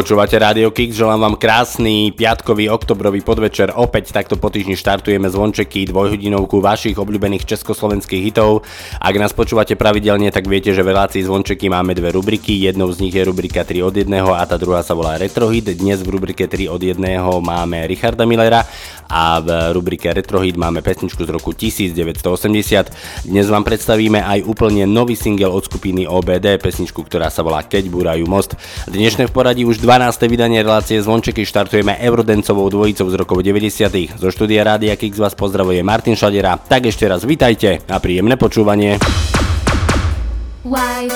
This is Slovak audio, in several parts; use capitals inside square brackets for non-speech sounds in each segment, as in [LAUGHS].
Počúvate Radio Kix, želám vám krásny piatkový oktobrový podvečer. Opäť takto po týždni štartujeme zvončeky, dvojhodinovku vašich obľúbených československých hitov. Ak nás počúvate pravidelne, tak viete, že v relácii zvončeky máme dve rubriky. Jednou z nich je rubrika 3 od 1 a tá druhá sa volá Retrohit. Dnes v rubrike 3 od 1 máme Richarda Millera a v rubrike Retrohit máme pesničku z roku 1980. Dnes vám predstavíme aj úplne nový single od skupiny OBD, pesničku, ktorá sa volá Keď búrajú most. Dnešné v poradí už 12. vydanie relácie Zvončeky štartujeme Eurodencovou dvojicou z rokov 90. Zo štúdia Rádia Kix vás pozdravuje Martin Šadera. Tak ešte raz vitajte a príjemné počúvanie. Why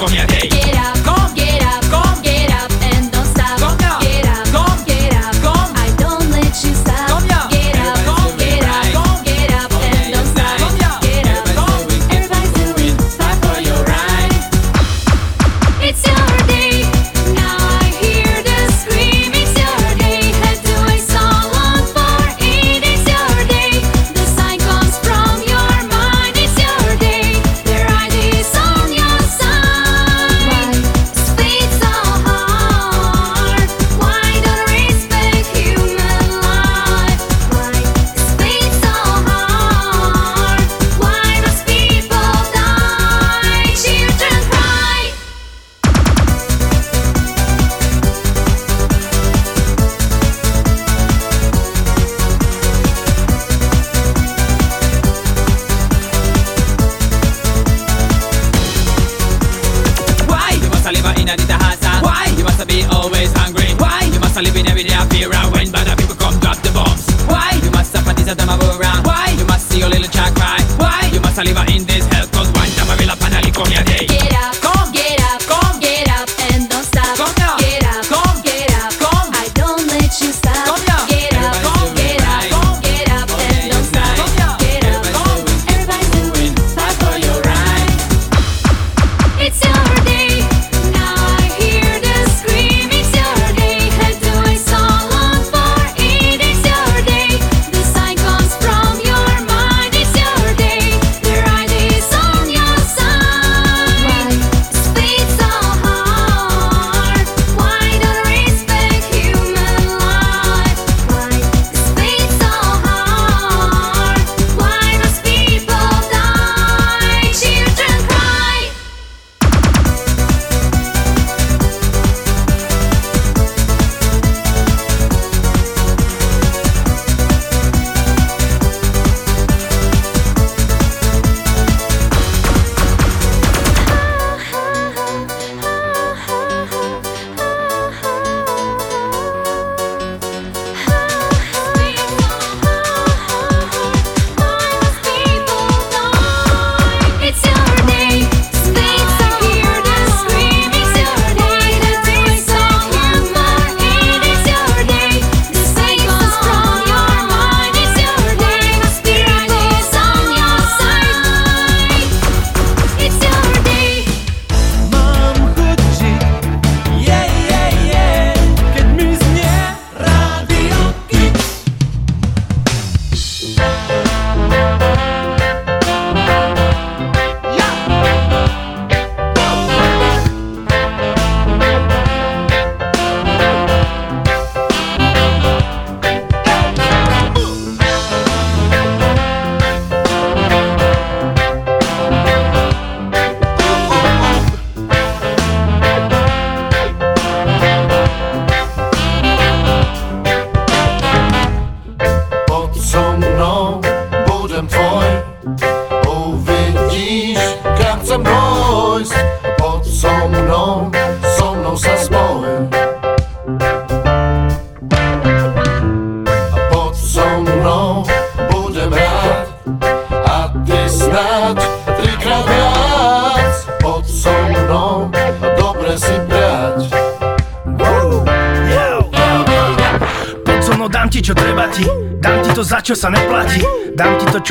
comiate Why you must be always hungry? Why you must live in every day fear and when bad people come drop the bombs? Why you must suffer this time of around?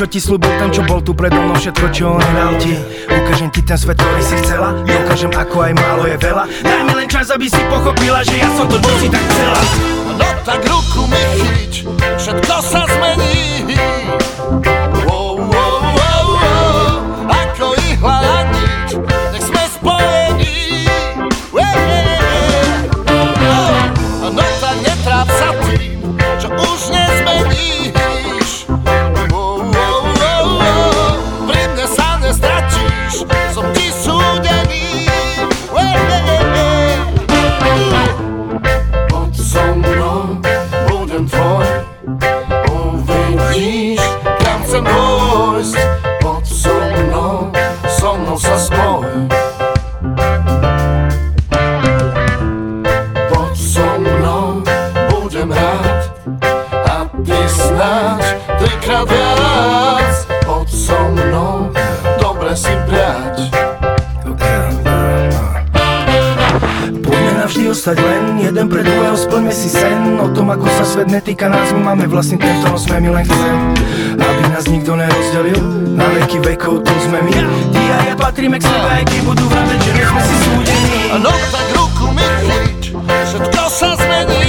Čo ti slúbil ten čo bol tu predo mnou všetko čo on nedal ti. Ukážem ti ten svet, ktorý si chcela. Ukážem ako aj málo je veľa. Daj mi len čas, aby si pochopila, že ja som to, čo si tak chcela. No tak ruku mi chyť, všetko sa zmení. Poďme navždy ostať len jeden pre druhého Splňme si sen o tom, ako sa svet netýka nás. My máme vlastný ten, v ktorom sme my len chcem Aby nás nikto nerozdelil. Na veky vekov tu sme my. Ty a ja patríme k sebe, aj keď budú vraveť, že sme si súdení. No tak ruku mi chyť, všetko sa zmení.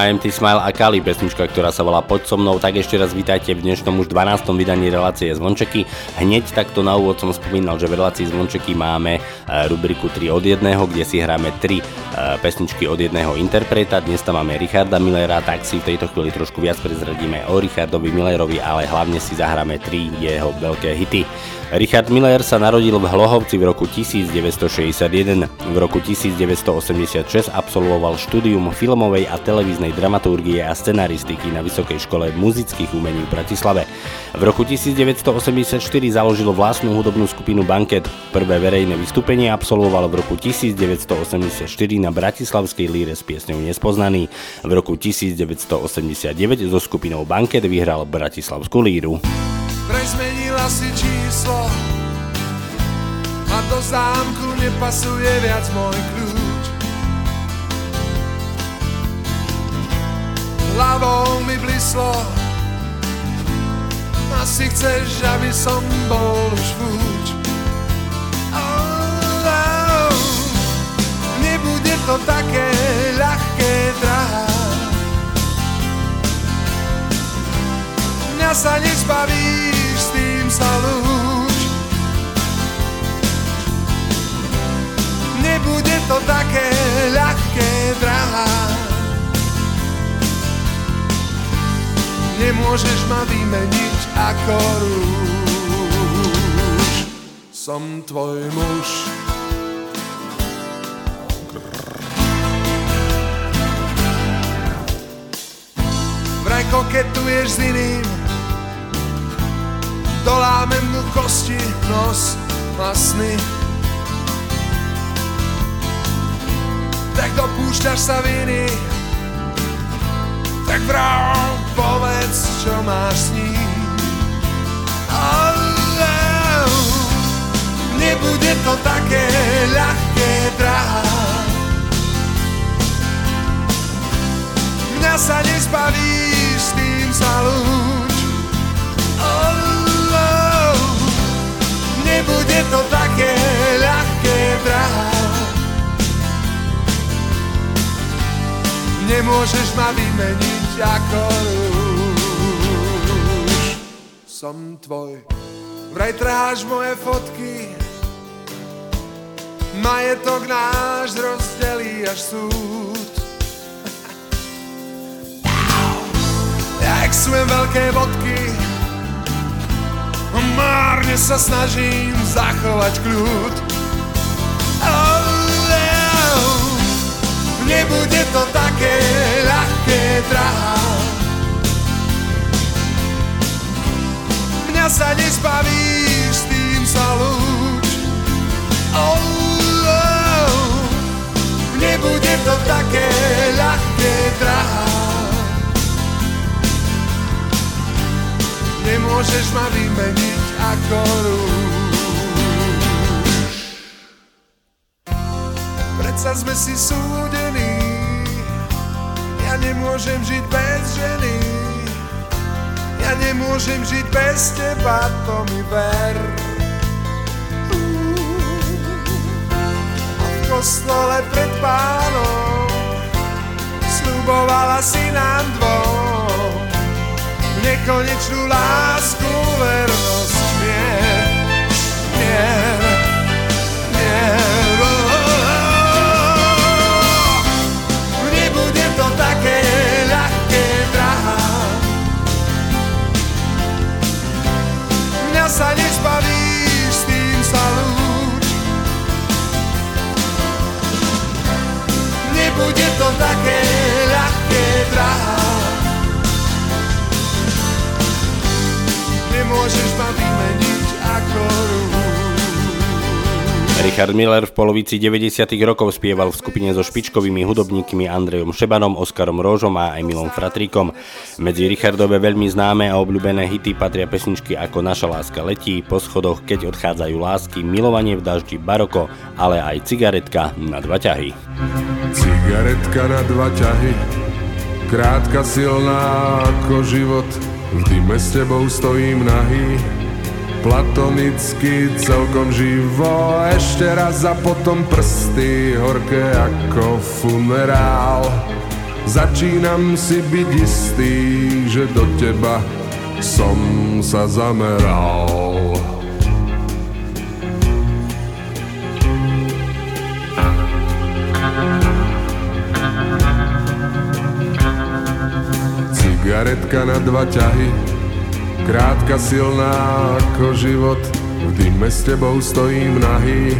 AMT Smile a Kali, pesnička, ktorá sa volá Poď so mnou, tak ešte raz vítajte v dnešnom už 12. vydaní relácie Zvončeky. Hneď takto na úvod som spomínal, že v relácii Zvončeky máme e, rubriku 3 od 1, kde si hráme 3 e, pesničky od jedného interpreta. Dnes tam máme Richarda Millera, tak si v tejto chvíli trošku viac prezradíme o Richardovi Millerovi, ale hlavne si zahráme 3 jeho veľké hity. Richard Miller sa narodil v Hlohovci v roku 1961. V roku 1986 absolvoval štúdium filmovej a televíznej dramaturgie a scenaristiky na Vysokej škole muzických umení v Bratislave. V roku 1984 založil vlastnú hudobnú skupinu Banket. Prvé verejné vystúpenie absolvoval v roku 1984 na Bratislavskej líre s piesňou Nespoznaný. V roku 1989 so skupinou Banket vyhral Bratislavskú líru. Prezmenila si číslo. A do zámku nepasuje viac môj kľúč. Hlavou mi blislo. Asi chceš, aby som bol už vúč. Oh, oh. Nebude to také ľahké, drahá. Mňa sa nezbavíš, s tým sa lúč Nebude to také ľahké, drahá. Nemôžeš ma vymeniť ako rúž. Som tvoj muž. Vraj koketuješ s iným Dolámem mu kosti, nos a Tak dopúšťaš sa viny Tak vrám, povedz, čo máš s ním. Oh. Nebude to také ľahké, drahá. Mňa sa nezbavíš, s tým nebude to také ľahké, drahá. Nemôžeš ma vymeniť ako rúž. Som tvoj. Vraj tráš moje fotky, majetok náš rozdelí až súd. [LAUGHS] Jak sú veľké vodky, Márne sa snažím zachovať kľud oh. Nebude to také ľahké, drahá Mňa sa nezbavíš, s tým sa lúč oh. Nebude to také ľahké, drahá Nemôžeš ma vymeniť ako rúž. Predsa sme si súdení. Ja nemôžem žiť bez ženy. Ja nemôžem žiť bez teba, to mi ver. Kostole pred pánom Sľubovala si nám dvom Nekonečnú lásku, vernosť Nie, nie, nie oh, oh. Nebude to také ľahké, drahá. Mňa sa nezbavíš, s tým sa lúč Nebude to také ľahké, drahá Nemôžeš ma vymeniť ako Richard Miller v polovici 90. rokov spieval v skupine so špičkovými hudobníkmi Andrejom Šebanom, Oskarom Róžom a Emilom Fratríkom. Medzi Richardove veľmi známe a obľúbené hity patria pesničky ako Naša láska letí, Po schodoch, Keď odchádzajú lásky, Milovanie v daždi, Baroko, ale aj Cigaretka na dva ťahy. Cigaretka na dva ťahy, krátka silná ako život, v dime s tebou stojím nahý, platonicky celkom živo, ešte raz a potom prsty horké ako funerál. Začínam si byť istý, že do teba som sa zameral. Cigaretka na dva ťahy, krátka silná ako život, v dime s tebou stojím nahý,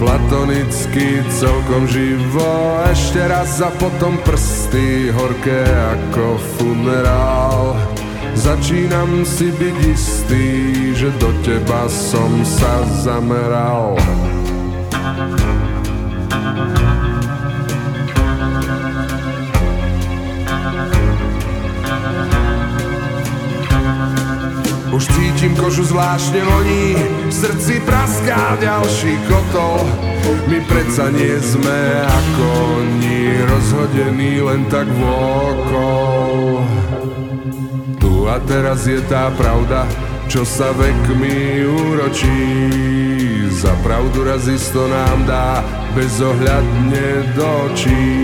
platonicky celkom živo, ešte raz a potom prsty horké ako funerál. Začínam si byť istý, že do teba som sa zameral. Už cítim kožu zvláštne voní, srdci praská ďalší kotol. My predsa nie sme ako oni, rozhodení len tak vôkol. Tu a teraz je tá pravda, čo sa vekmi úročí. Za pravdu raz isto nám dá bezohľadne do očí.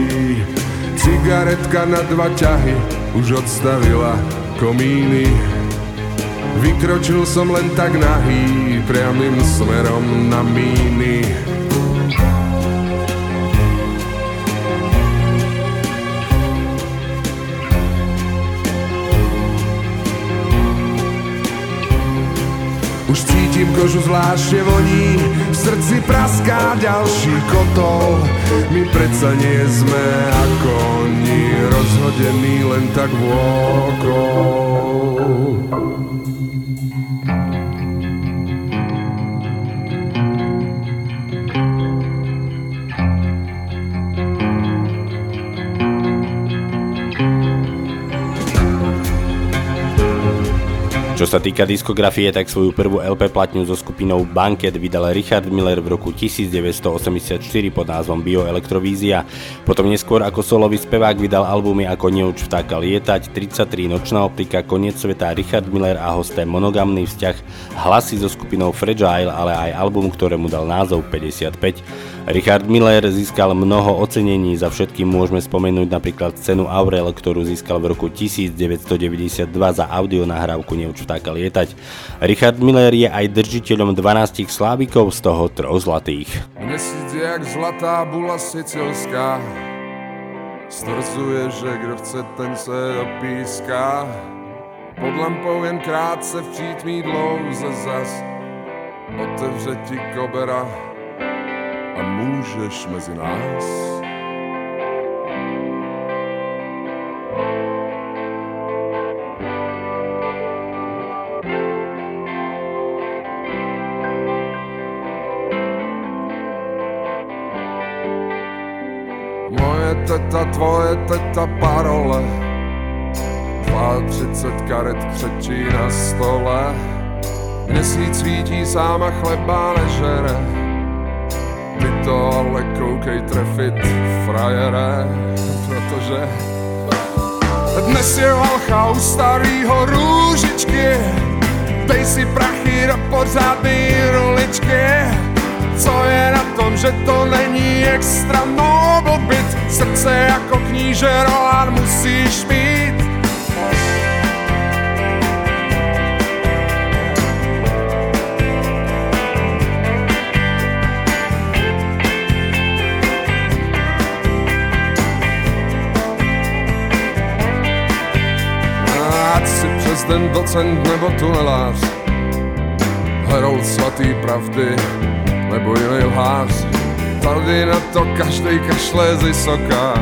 Cigaretka na dva ťahy už odstavila komíny. Vykročil som len tak nahý, priamým smerom na míny. Už cítim kožu zvláštne voní, v srdci praská ďalší kotol. My predsa nie sme ako oni, rozhodení len tak vôkol. Čo sa týka diskografie, tak svoju prvú LP platňu so skupinou Banket vydal Richard Miller v roku 1984 pod názvom Bioelektrovízia. Potom neskôr ako solový spevák vydal albumy ako Neuč vtáka lietať, 33 Nočná optika, Koniec sveta, Richard Miller a hosté Monogamný vzťah, hlasy so skupinou Fragile, ale aj album, ktorému dal názov 55. Richard Miller získal mnoho ocenení, za všetkým môžeme spomenúť napríklad cenu Aurel, ktorú získal v roku 1992 za audio nahrávku Neuč vtáka lietať. Richard Miller je aj držiteľom 12 slávikov, z toho troch zlatých. Měsíc jak zlatá bula sicilská Stvrzuje, že kdo chce, ten se dopíská Pod lampou jen krátce v přítmí dlouze zas Otevře ti kobera a můžeš mezi nás. Moje teta, tvoje teta, parole. 32 karet křečí na stole. Měsíc svítí sám a chleba nežere Ty to ale koukej trefit, frajere Protože dnes je valcha u starýho růžičky Dej si prachy do pořádný roličky Co je na tom, že to není extra noble byt? Srdce jako kníže Rohan musíš mít den docent nebo tunelář. Herold svatý pravdy nebo jiný lhář. Tady na to každej kašle z vysoká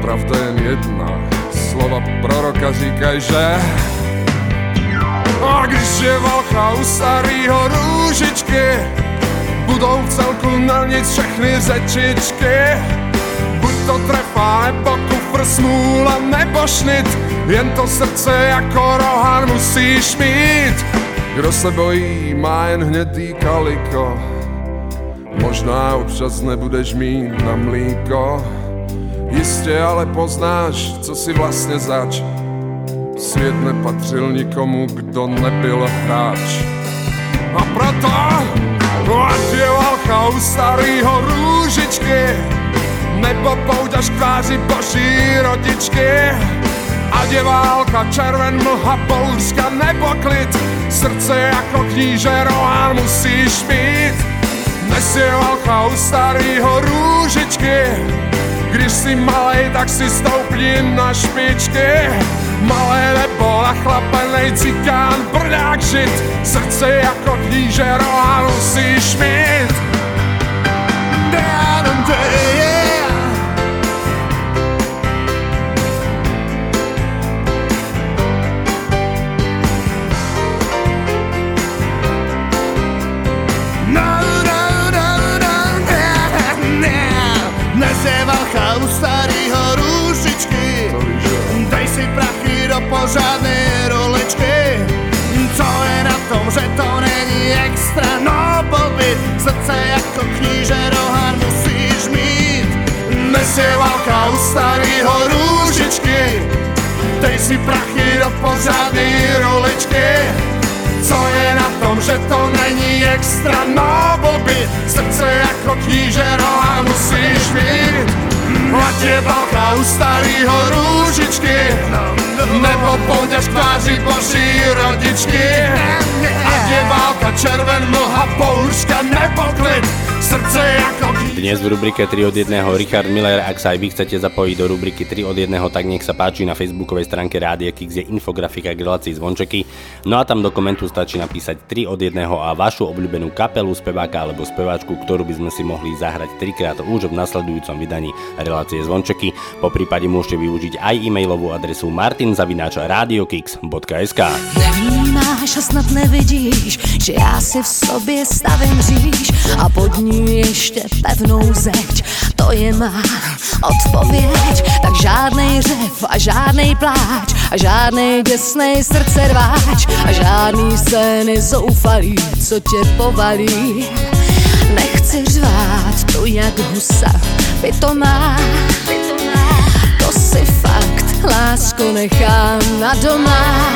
Pravda jen jedna, slova proroka říkají, že A když je valcha u starýho růžičky Budou v celku na nic všechny řečičky. Buď to trefa, nebo kufr smůla, nebo šnit Jen to srdce jako rohan musíš mít. Kdo se bojí, má jen hnědý kaliko. Možná občas nebudeš mít na mlíko. Jistě ale poznáš, co si vlastně zač. Svět nepatřil nikomu, kdo nebyl hráč. A proto, ať je válka u starýho růžičky Nebo pouťaž k tváři boží rodičky Ať je válka, červen mlha, bouřka nebo klid. Srdce jako kníže Rohan musíš mít. Dnes je válka u starýho růžičky. Když jsi malej, tak si stoupni na špičky. Malé nebo nachlapenej cikán, brdák žit Srdce jako kníže Rohan musíš mít. Down yeah. No, Srdce jako kníže Rohan musíš mít. Dnes je valcha u starýho rúšičky Dej si prachy do pořádnej roličky co je na tom, že to není extra noble byt Srdce jako kníže roha musíš mít Je balka u starýho rúžičky Nebo poďaž k tváři boží rodičky. Ať je válka červen mlha, bouřka nebo klid Srdce kníže Dnes v rubrike 3 od 1 Richard Miller, ak sa aj vy chcete zapojiť do rubriky 3 od 1, tak nech sa páči na facebookovej stránke Rádia Kix je infografika k relácii zvončeky. No a tam do komentu stačí napísať 3 od 1 a vašu obľúbenú kapelu, speváka alebo speváčku, ktorú by sme si mohli zahrať trikrát už v nasledujúcom vydaní relácie zvončeky. Po prípade môžete využiť aj e-mailovú adresu martinzavináč.radiokix.sk Nevnímáš a snad nevidíš, že já si v sobě stavím říš a pod ní ještě pevnou zeď. To je má odpověď, tak žádnej řev a žádnej pláč a žádnej děsnej srdce rváč a žádný scény zoufalý, co tě povalí. Nechci řvát to jak husa, by to má, to si fakt, lásko nechám na doma.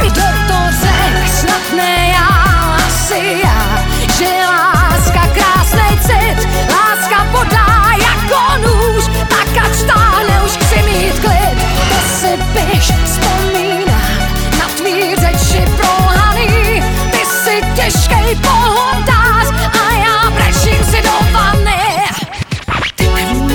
Kdo to řek, snad ne já, asi já, že láska krásnej cit, láska podá jako nůž, tak ať stáhne už chci mít klid. To si běž, vzpomínám na tvý řeči prohaný, ty si těžkej pohodář a já brečím si do vany. Ty nevůj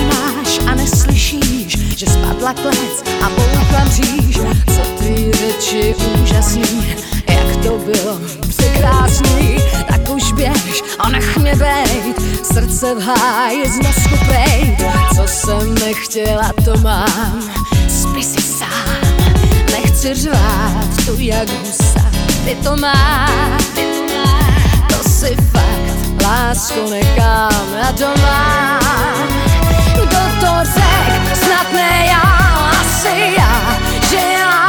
a neslyšíš, že spadla klec a bouchla mříž, co ty řeči úžasný, jak to bylo překrásný, tak už běž a nech mě bejt, srdce v háji z nosku pejt, co jsem nechtěla, to mám, spí si sám, nechci řvát tu jak husa, ty to má. to si fakt, lásku nechám na doma. Kdo to řek, snad ne já, asi já, že já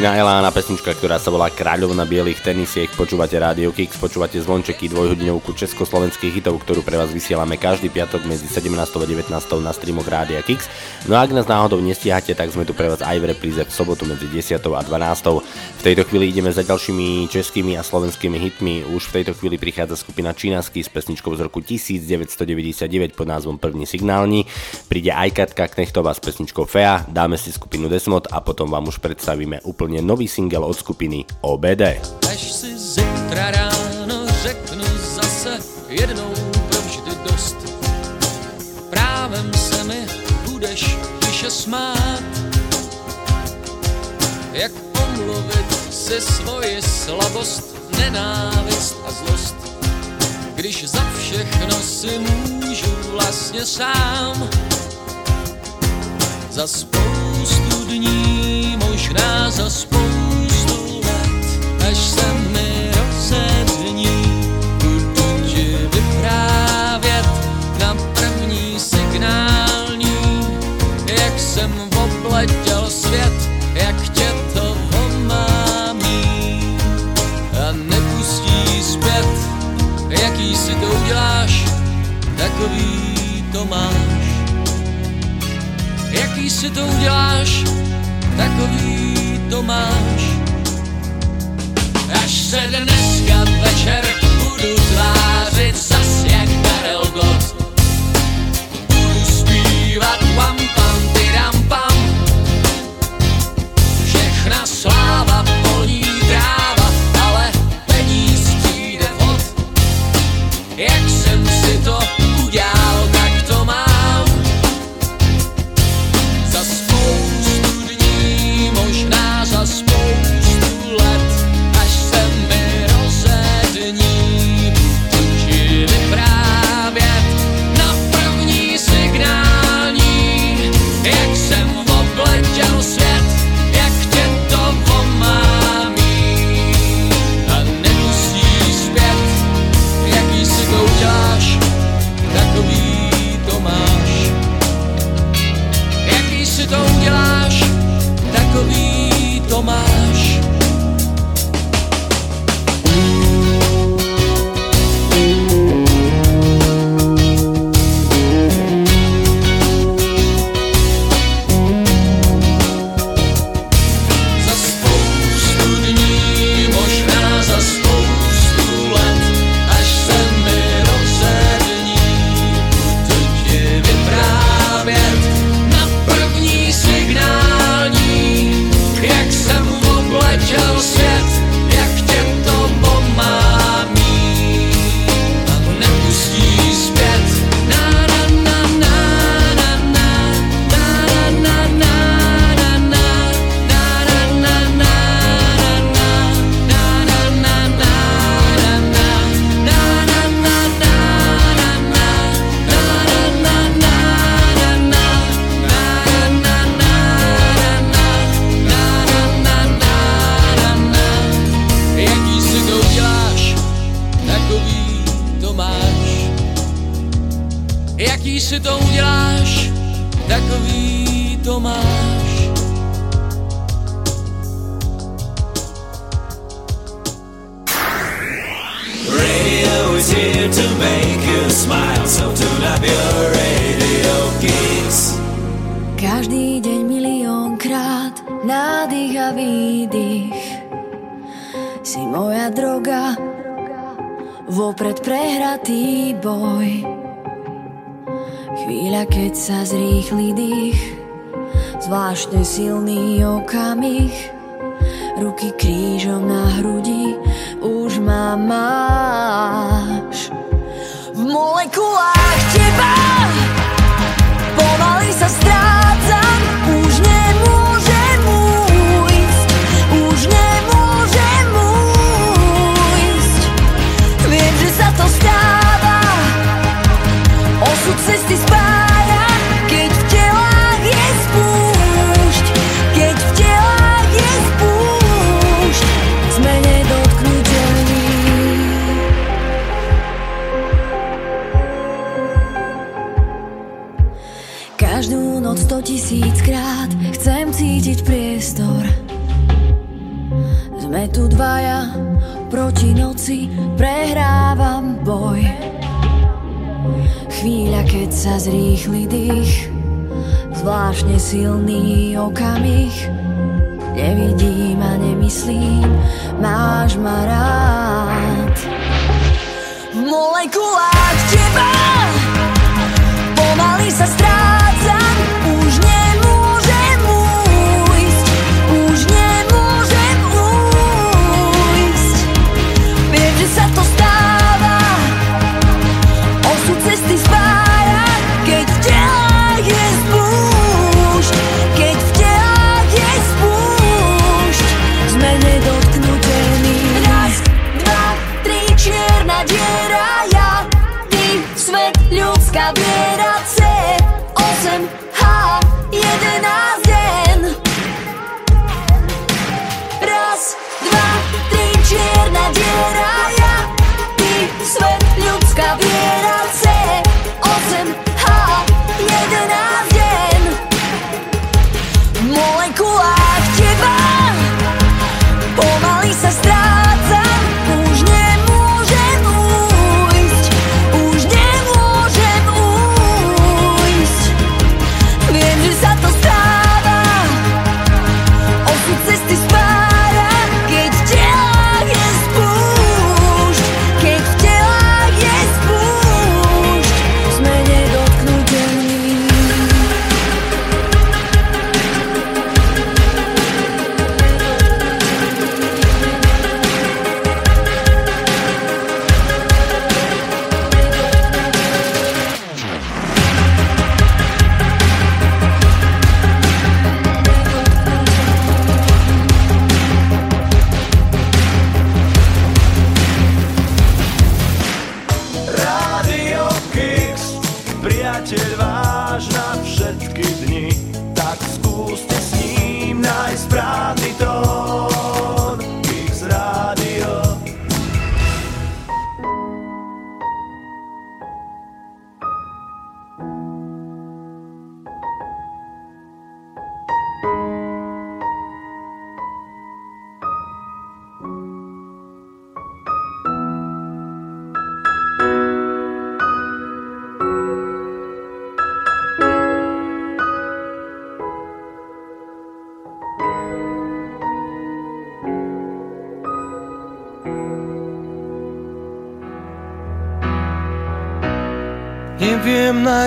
Skupina Elána, pesnička, ktorá sa volá Kráľovna bielých tenisiek. Počúvate Radio Kix, počúvate zvončeky dvojhodinovku československých hitov, ktorú pre vás vysielame každý piatok medzi 17. a 19. na streamoch Rádia Kix. No a ak nás náhodou nestíhate, tak sme tu pre vás aj v repríze v sobotu medzi 10. a 12. V tejto chvíli ideme za ďalšími českými a slovenskými hitmi. Už v tejto chvíli prichádza skupina Činasky s pesničkou z roku 1999 pod názvom První signálni. Príde aj Katka Knechtová s pesničkou Fea, dáme si skupinu Desmod a potom vám už predstavíme úplne nový single od skupiny OBD. Až si zítra ráno řeknu zase jednou provždy dost. Právem se mi budeš tiše smát. Jak omluvit si svoji slabost, nenávist a zlost. Když za všechno si můžu vlastně sám. Za spoustu dní, možná za spoustu let, až se mi rozední, budu ti vyprávět na první signální, jak jsem obletěl svět, jak tě to omámí a nepustí zpět, jaký si to uděláš, takový to máš. Jaký si to uděláš, takový to máš. Až se dneska večer budu tvářit zas jak Karel Gott. Budu zpívat pam pam tyram pam. Všechna sláva, tomar.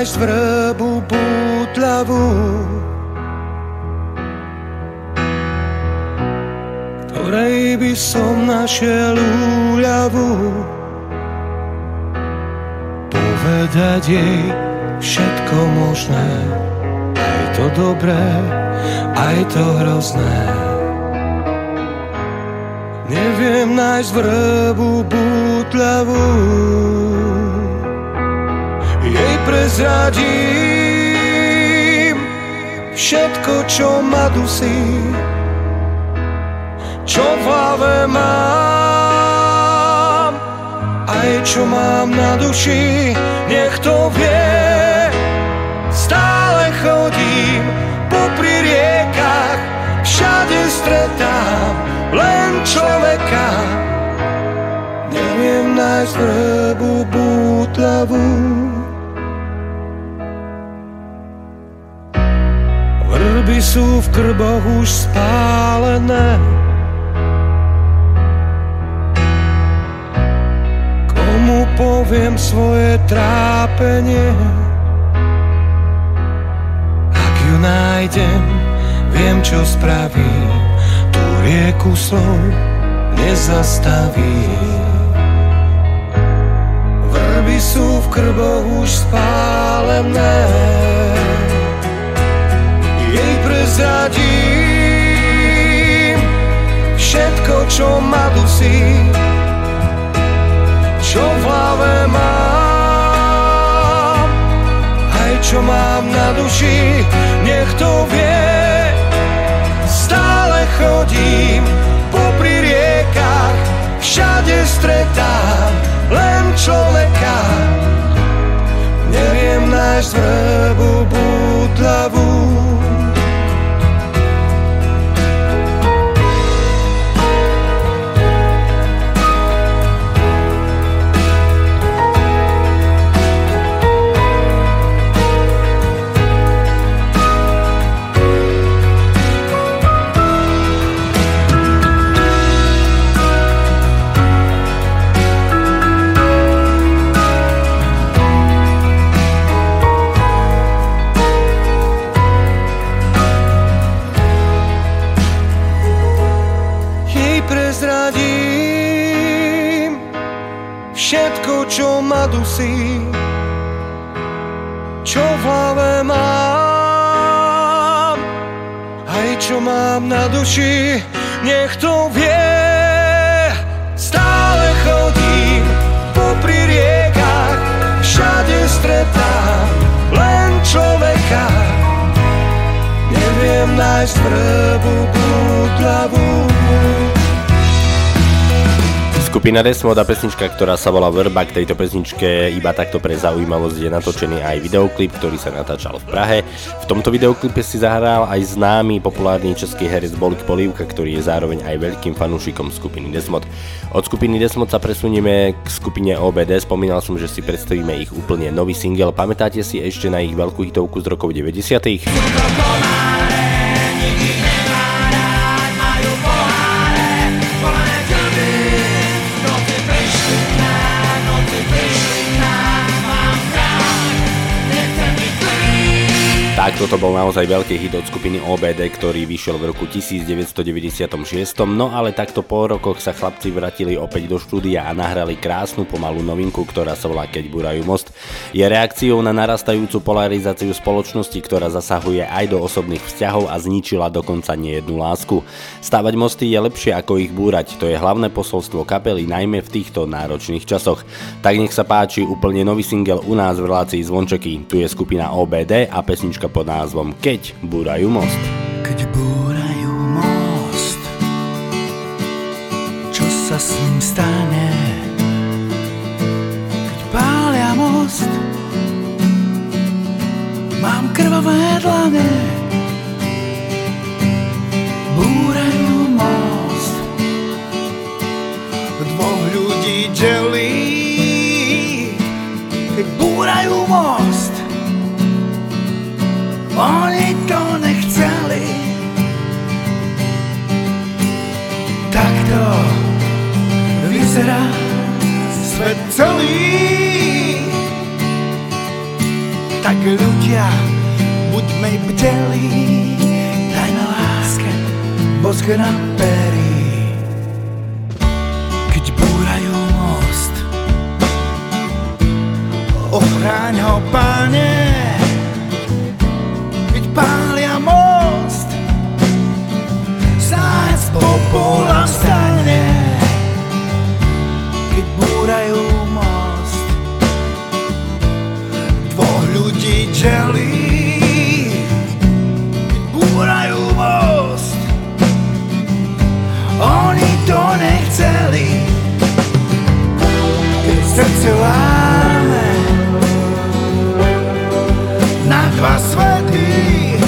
Neviem nájsť duši, nech to vie. Stále chodím popri riekach, všade stretám len človeka. Neviem nájsť vrbu kúdlavú. Skupina Desmod a pesnička, ktorá sa volá Verba, k tejto pesničke iba takto pre zaujímavosť je natočený aj videoklip, ktorý sa natáčal v Prahe. V tomto videoklipe si zahral aj známy populárny český herec Bolik Polívka, ktorý je zároveň aj veľkým fanúšikom skupiny Desmod. Od skupiny Desmod sa presunieme k skupine OBD, spomínal som, že si predstavíme ich úplne nový single. Pamätáte si ešte na ich veľkú hitovku z rokov 90 toto bol naozaj veľký hit od skupiny OBD, ktorý vyšiel v roku 1996, no ale takto po rokoch sa chlapci vratili opäť do štúdia a nahrali krásnu pomalú novinku, ktorá sa volá Keď burajú most. Je reakciou na narastajúcu polarizáciu spoločnosti, ktorá zasahuje aj do osobných vzťahov a zničila dokonca nejednú lásku. Stavať mosty je lepšie ako ich búrať, to je hlavné posolstvo kapely najmä v týchto náročných časoch. Tak nech sa páči úplne nový single u nás v relácii Zvončeky. Tu je skupina OBD a pesnička pod názvom Keď búrajú most. Keď búrajú most, čo sa s ním stane? Keď pália most, mám krvavé dlane. Búrajú most, dvoch ľudí delí. Keď búrajú most, oni to nechceli. Takto vyzerá svet celý. Tak ľudia, buďme bdelí Daj na láske bosk na perí Keď búrajú most Ochráň ho, páne keď pália most. Snáď z popola stane Keď búrajú most. Dvoch ľudí delí Keď búrajú most. Oni to nechceli Keď srdce láme svetý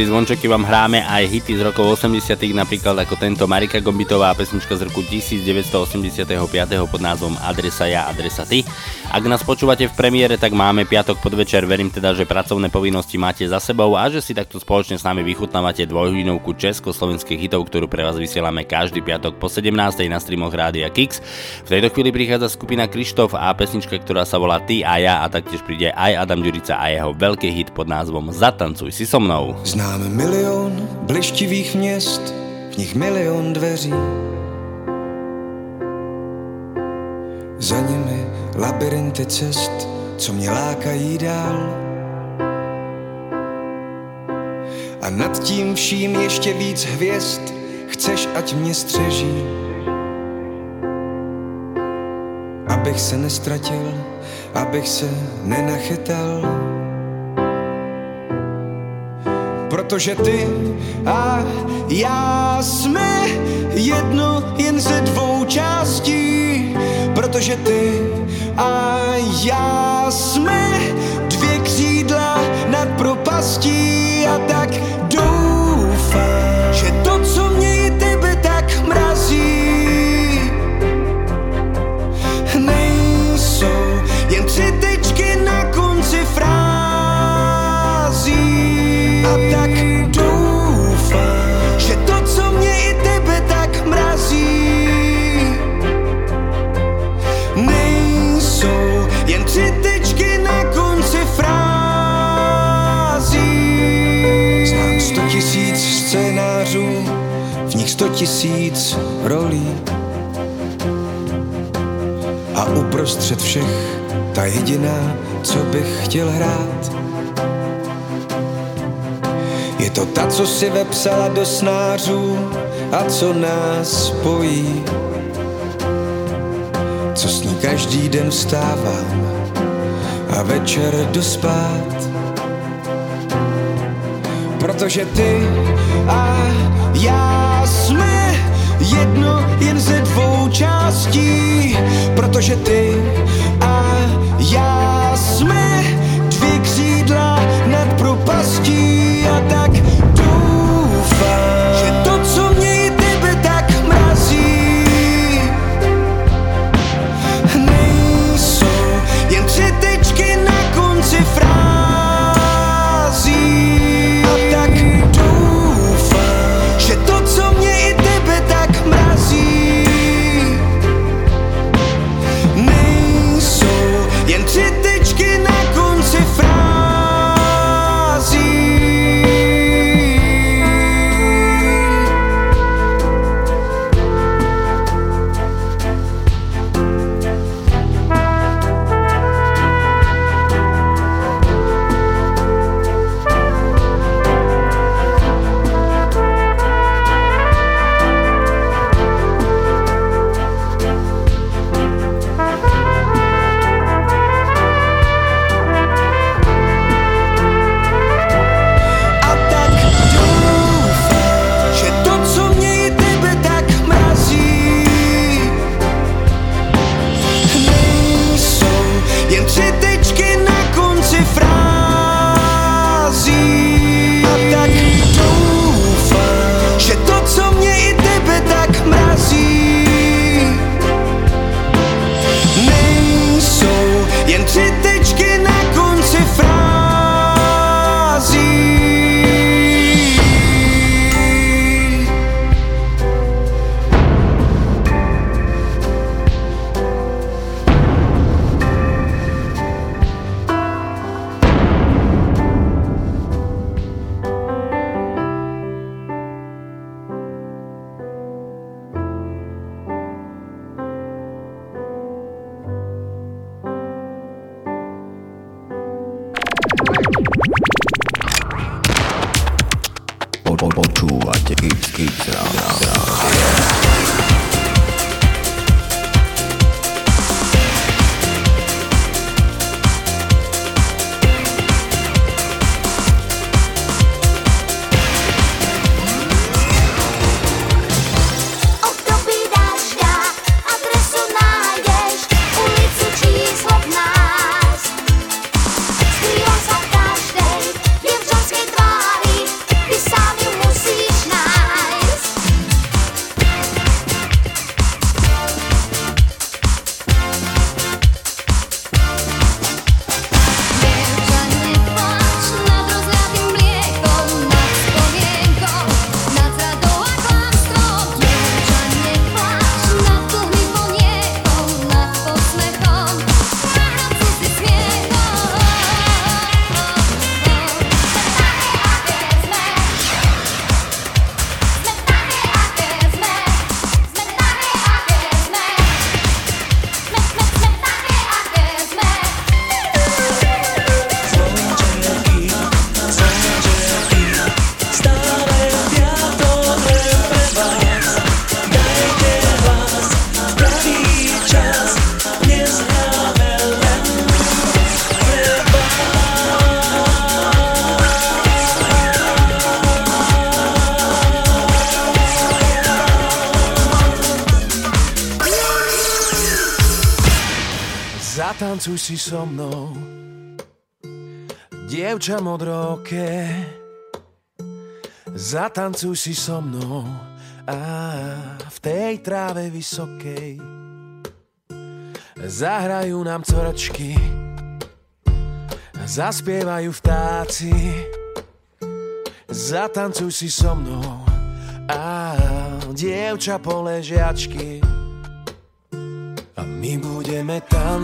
relácii Zvončeky vám hráme aj hity z rokov 80 napríklad ako tento Marika Gombitová pesnička z roku 1985 pod názvom Adresa ja, adresa ty. Ak nás počúvate v premiére, tak máme piatok podvečer, verím teda, že pracovné povinnosti máte za sebou a že si takto spoločne s nami vychutnávate dvojhodinovku československých hitov, ktorú pre vás vysielame každý piatok po 17. na streamoch Rádia Kix. V tejto chvíli prichádza skupina Krištof a pesnička, ktorá sa volá Ty a ja a taktiež príde aj Adam Ďurica a jeho veľký hit pod názvom Zatancuj si so mnou. Znám milion blištivých měst, v nich milion dveří. Za nimi labirinty cest, co mě lákají dál. A nad tím vším ještě víc hvězd, chceš, ať mě střeží. Abych se nestratil, abych se nenachytal. Protože ty a já jsme jedno jen ze dvou částí. Protože ty a já jsme dvě křídla nad propastí a tak tisíc rolí. A uprostřed všech ta jediná, co bych chtěl hrát. Je to ta, co si vepsala do snářů a co nás spojí. Co s ní každý den vstávám a večer jdu spát. Protože ty a já jsme jedno jen ze dvou částí, protože ty a já jsme dvě křídla nad propastí. A tak doufám, si so mnou. Dievča modroké Zatancuj si so mnou. A v tej tráve vysokej Zahrajú nám coračky Zaspievajú vtáci Zatancuj si so mnou. A dievča poležiačky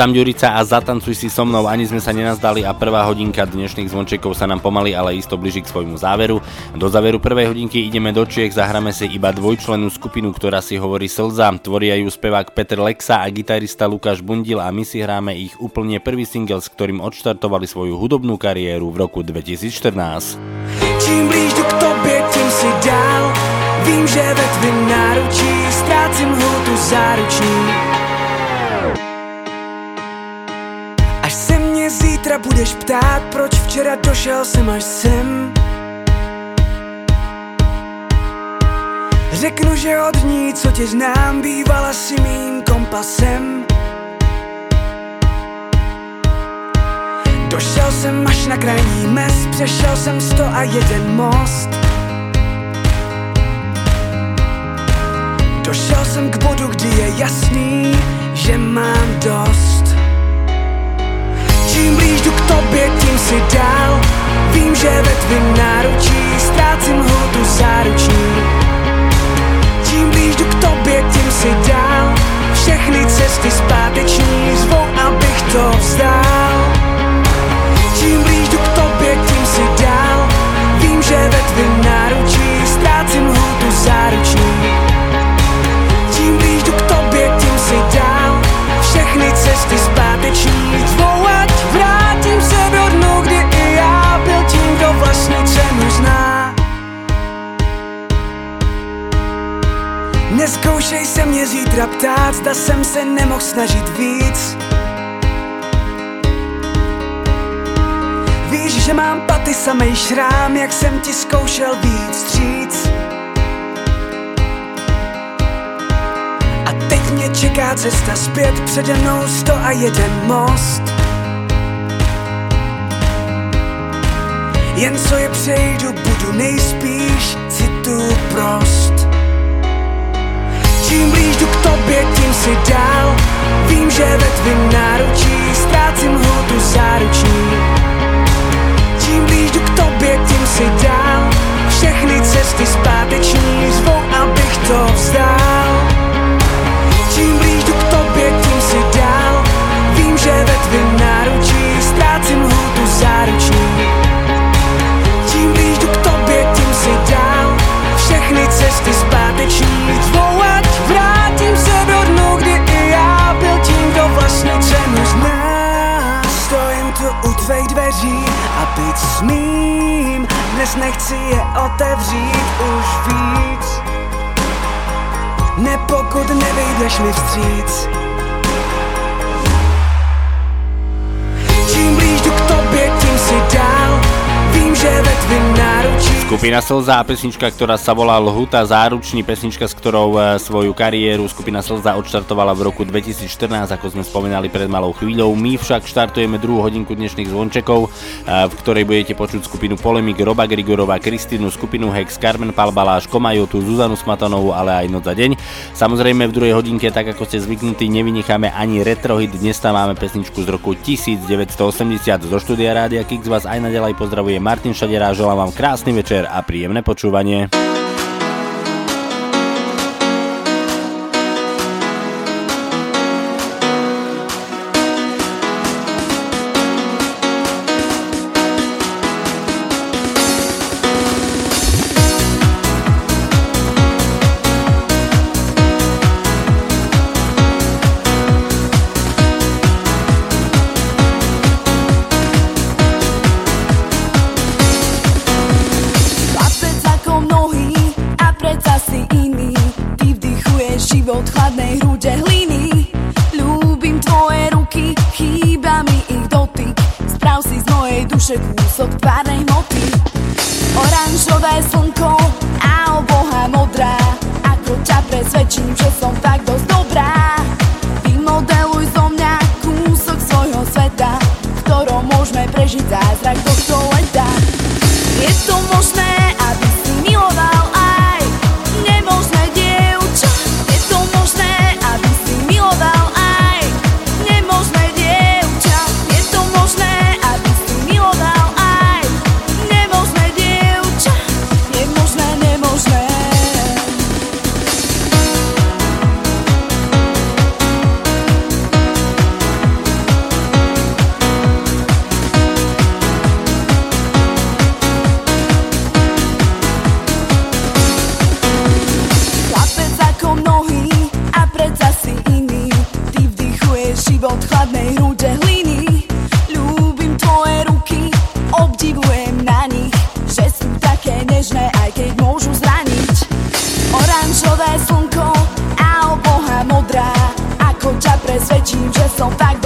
Adam Ďurica a Zatancuj si so mnou, ani sme sa nenazdali a prvá hodinka dnešných zvončekov sa nám pomaly, ale isto blíži k svojmu záveru. Do záveru prvej hodinky ideme do Čiech, zahráme si iba dvojčlenú skupinu, ktorá si hovorí Slza. Tvoria ju spevák Peter Lexa a gitarista Lukáš Bundil a my si hráme ich úplne prvý single, s ktorým odštartovali svoju hudobnú kariéru v roku 2014. Čím blíž k tobě, tím si dál Vím, že ve tvým náručí Ztrácím hlutu záruční budeš ptát Proč včera došel jsem až sem Řeknu, že od ní, co tě znám Bývala si mým kompasem Došel jsem až na krajní mes, přešel jsem sto a jeden most. Došel jsem k bodu, kdy je jasný, že mám dost. Čím blíž k tobě, tím si dál. Vím, že ve tvým náručí ztrácím hlutu záruční. Čím blíž k tobě, tím si dál. Všechny cesty zpáteční zvou, abych to vzdál. Čím blíž k tobě, tím si dál Vím, že ve tvým náručí ztrácím hlutu záruční Čím blíž k tobě, tím si dál Všechny cesty zpáteční zítra ptát, zda jsem se nemohl snažit víc. Víš, že mám paty samej šrám, jak jsem ti zkoušel víc stříc. A teď mě čeká cesta zpět, přede mnou sto a jeden most. Jen co je přejdu, budu nejspíš citu prost Čím blíž k tobě, tím si dál. Vím, že ve tvým náručí ztrácím hlutu záruční Čím blíž k tobě, tím si dál. Všechny cesty zpáteční zvou, abych to vzdál. Čím blíž k tobě, tím si dál. Vím, že ve tvým náručí ztrácím hlutu záruční Dnes nechci je otevřít už víc. Ne pokud nevyjdeš mi vstříc Skupina Slza a pesnička, ktorá sa volá Lhuta Záruční, pesnička, s ktorou e, svoju kariéru skupina Slza odštartovala v roku 2014, ako sme spomínali pred malou chvíľou. My však štartujeme druhú hodinku dnešných zvončekov, e, v ktorej budete počuť skupinu Polemik, Roba Grigorova, Kristinu, skupinu Hex, Carmen Palbaláš, Komajotu, Zuzanu Smatanovú, ale aj Noc za deň. Samozrejme v druhej hodinke, tak ako ste zvyknutí, nevynecháme ani retrohit. Dnes tam máme pesničku z roku 1980 zo štúdia Rádia Kix. Vás aj naďalej pozdravuje Martin všetkým všade rád želám vám krásny večer a príjemné počúvanie. so fat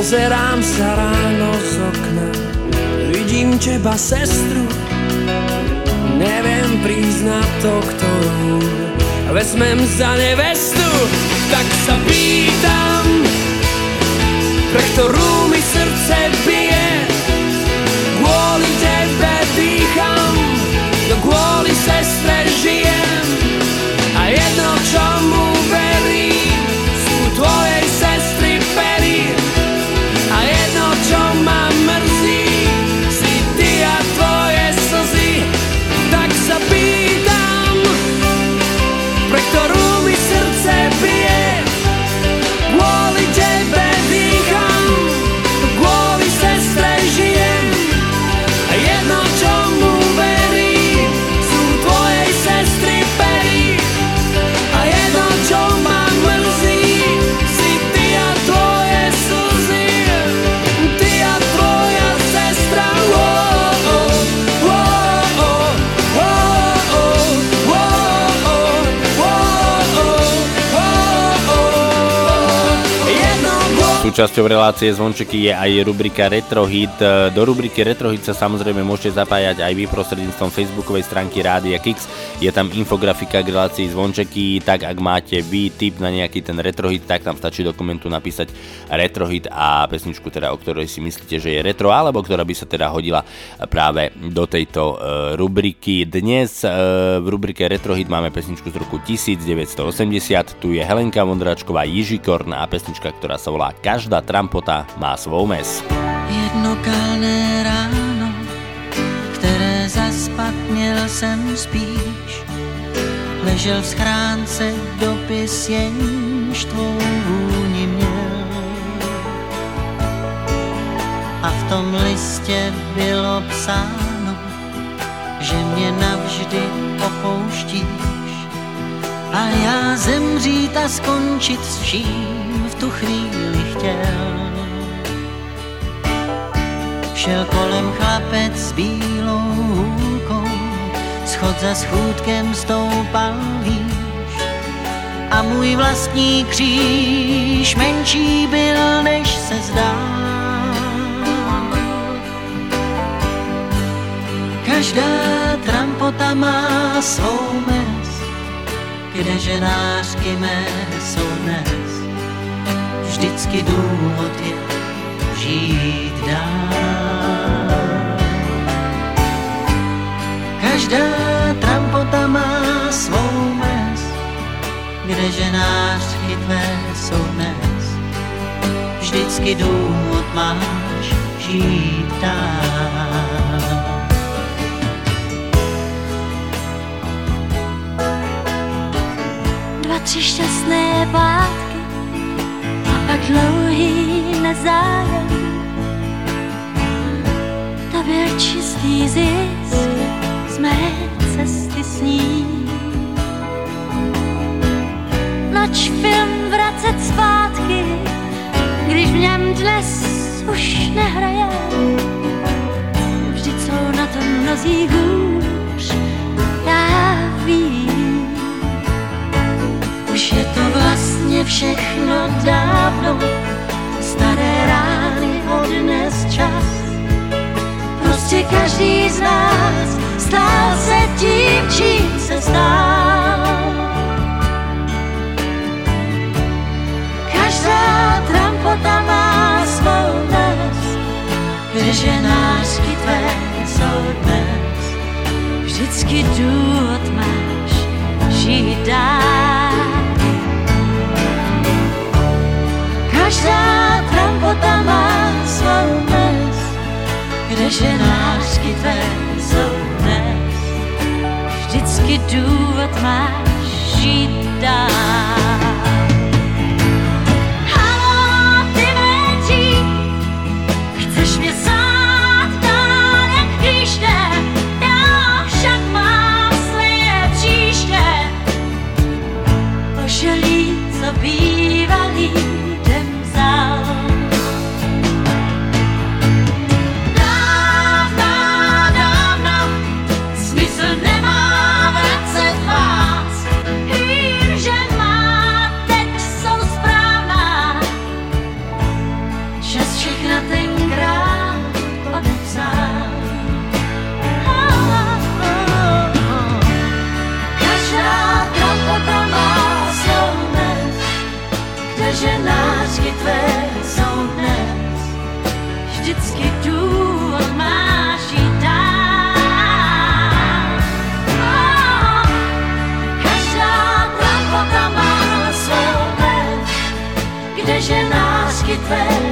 Pozerám sa ráno z okna, vidím teba, sestru. Neviem priznať to, ktorú vezmem za nevestu. Tak sa pýtam, pre ktorú mi srdce bije. Kvôli tebe dýcham, no kvôli sestre žijem. Súčasťou relácie Zvončeky je aj rubrika Retrohit. Do rubriky Retrohit sa samozrejme môžete zapájať aj vy prostredníctvom facebookovej stránky Rádia Kix. Je tam infografika k relácii Zvončeky, tak ak máte vy tip na nejaký ten retrohit, tak tam stačí do komentu napísať retrohit a pesničku teda, o ktorej si myslíte, že je retro, alebo ktorá by sa teda hodila práve do tejto e, rubriky. Dnes e, v rubrike Retrohit máme pesničku z roku 1980, tu je Helenka Vondračková Jižikorn a pesnička, ktorá sa volá Každá trampota má svou mes. Jedno kalné ráno, které zaspat měl jsem spíš, ležel v schránce dopis, jenž tvou vůni měl. A v tom listě bylo psáno, že mě navždy opouštíš a já zemřít a skončit s vším tu chvíli chtěl. Šel kolem chlapec s bílou hůlkou, schod za schůdkem stoupal výš. A můj vlastní kříž menší byl, než se zdá. Každá trampota má svou mes, kde ženářky mé jsou dnes. Vždycky důvod je žít dál. Každá trampota má svou mes, kde ženářky tvé jsou dnes. Vždycky důvod máš žít dál. Dva, tři šťastné pátky dlouhý nezájem. To byl čistý zisk z mé cesty s ní. Nač film vracet zpátky, když v něm dnes už nehraje. Vždyť jsou na tom mnozí hůř, já vím. Je to vlastně všechno dávno staré rány odnes čas. Prostě každý z nás stál se tím, čím se stál. Každá trampota má svou dnes, když je náš tvé jsou dnes. Vždycky důvod máš žít dál. každá trampota má svou mes, kde ženářky tvé jsou dnes. Vždycky důvod máš žít dál. open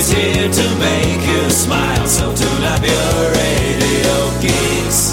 is here to make you smile, so tune up your radio geeks.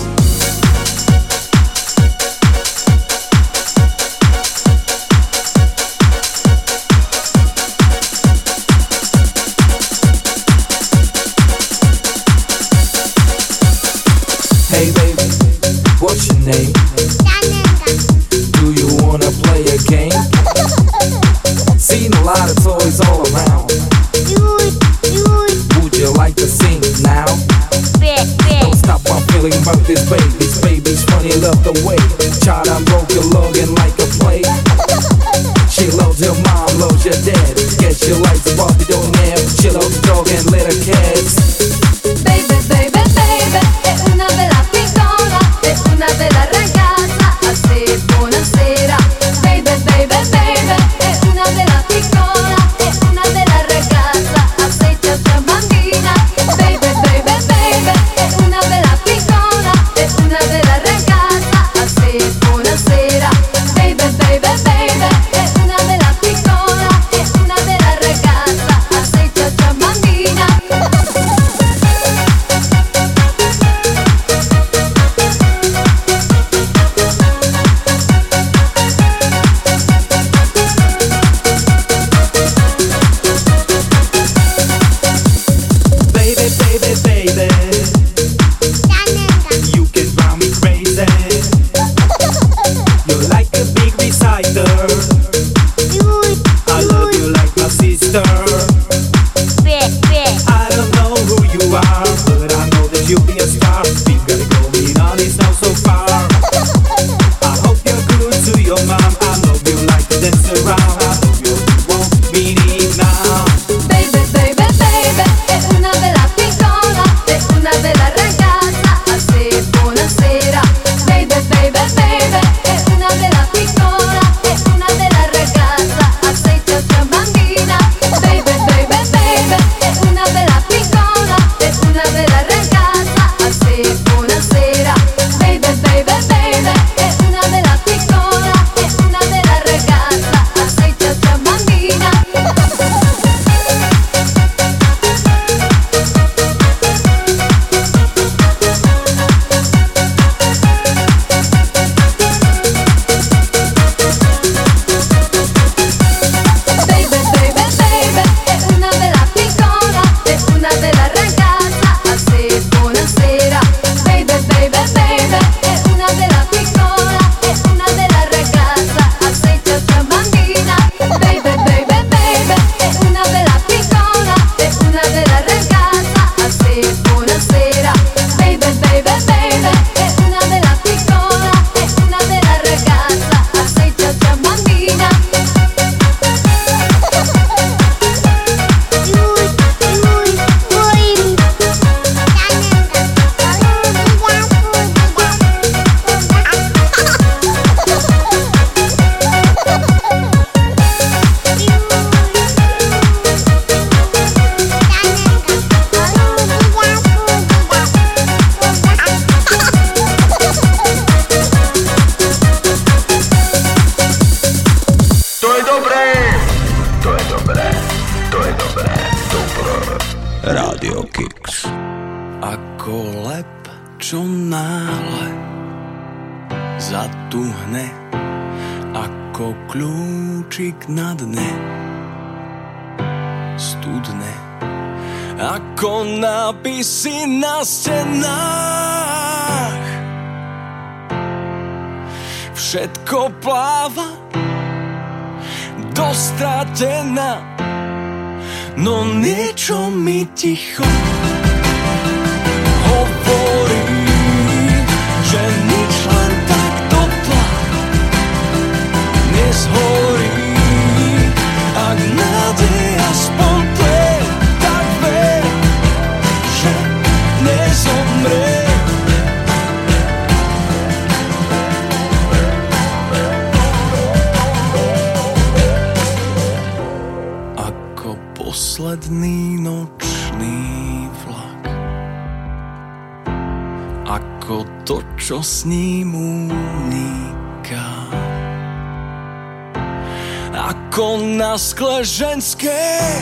Ženské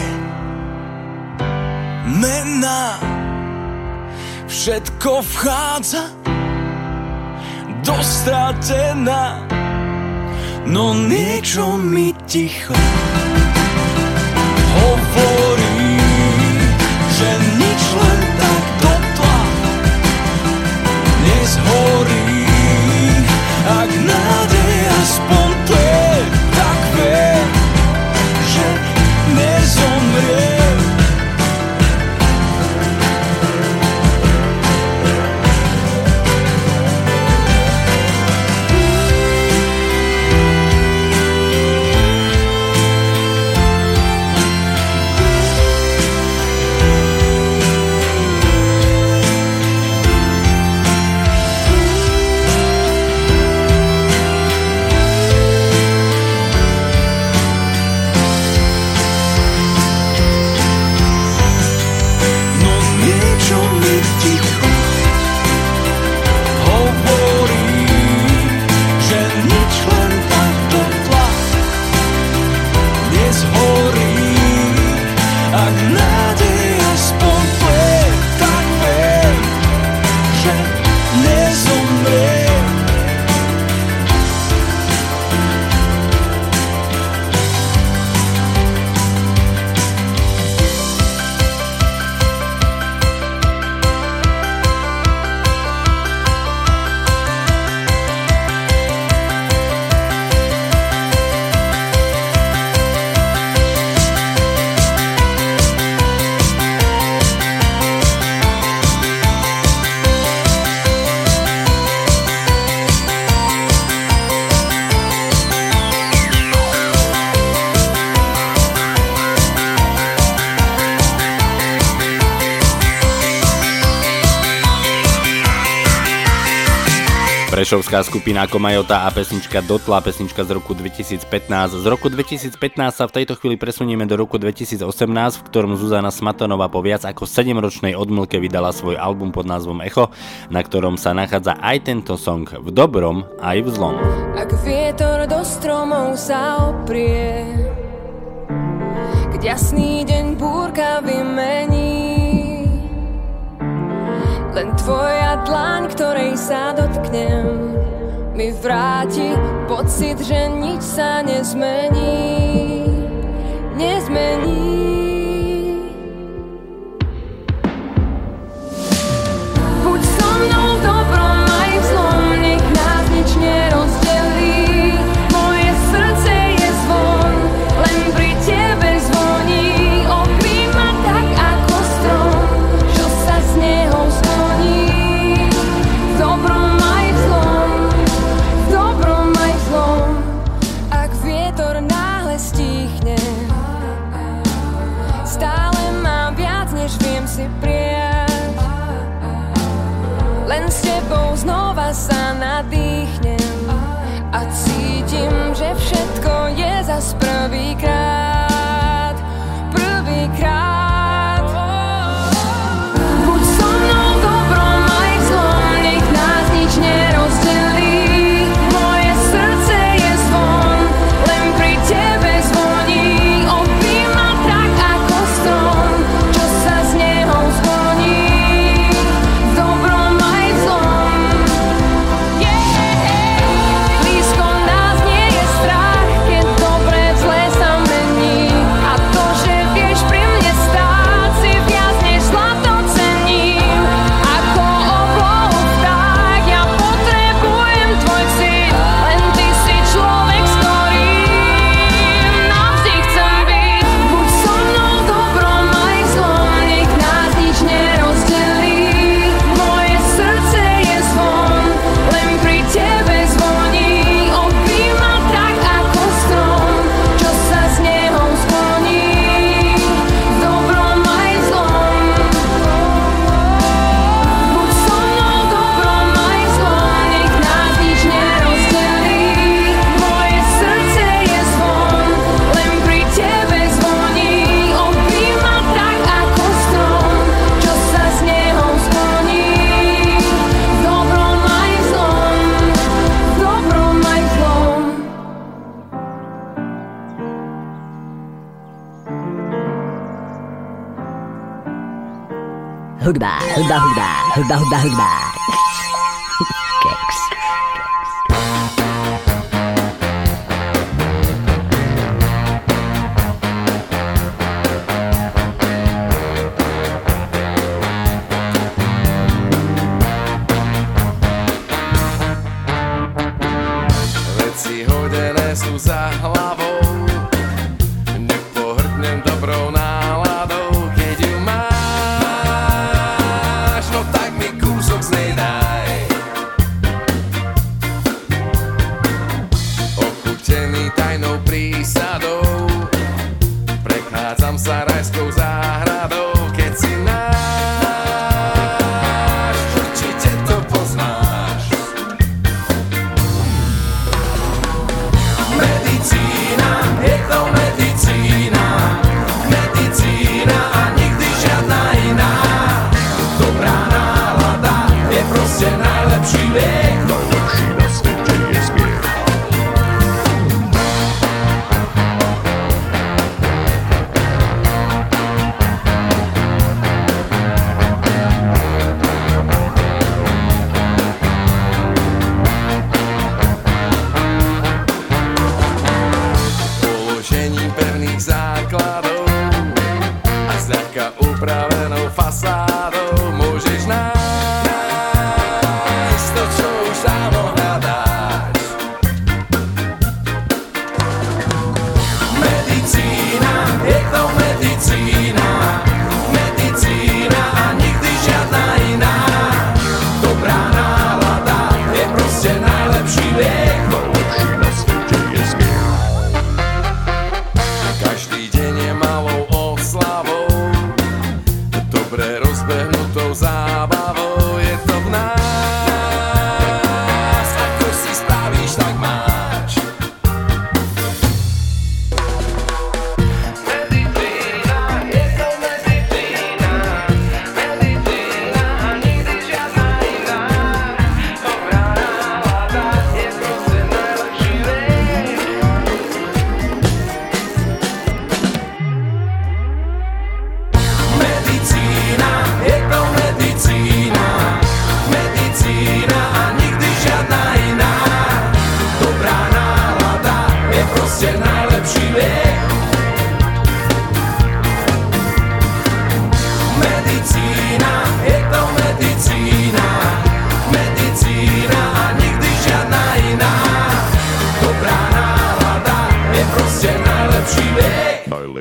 mená všetko vchádza dostratená, no niečo mi ticho hovorí, že nič len tak dotla nezhorí. Prešovská skupina Komajota a pesnička Dotla, pesnička z roku 2015. Z roku 2015 sa v tejto chvíli presunieme do roku 2018, v ktorom Zuzana Smatanová po viac ako 7-ročnej odmlke vydala svoj album pod názvom Echo, na ktorom sa nachádza aj tento song v dobrom aj v zlom. Ak vietor do stromov sa oprie Keď jasný deň búrka vymení Len tvoja dlaň, ktorej sa dotknem Mi vráti pocit, že nič sa nezmení. Nezmení zas prvýkrát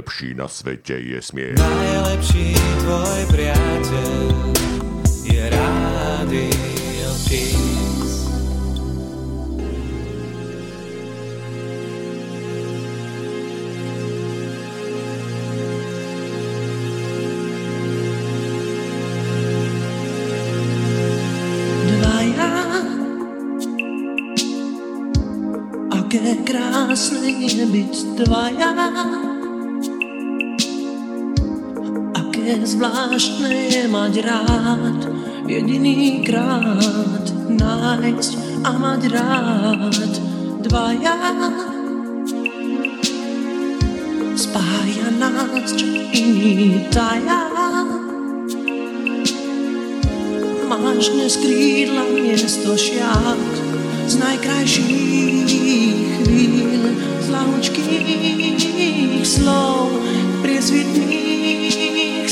najlepší na svete je smiech. Najlepší tvoj priateľ je Rádio Kix. krásne je byť dvaja. je zvláštne je mať rád, jediný krát nájsť a mať rád dvaja. Spája nás, čo iní taja. Máš dnes krídla miesto šiat z najkrajších chvíľ, z lahučkých slov, priesvitných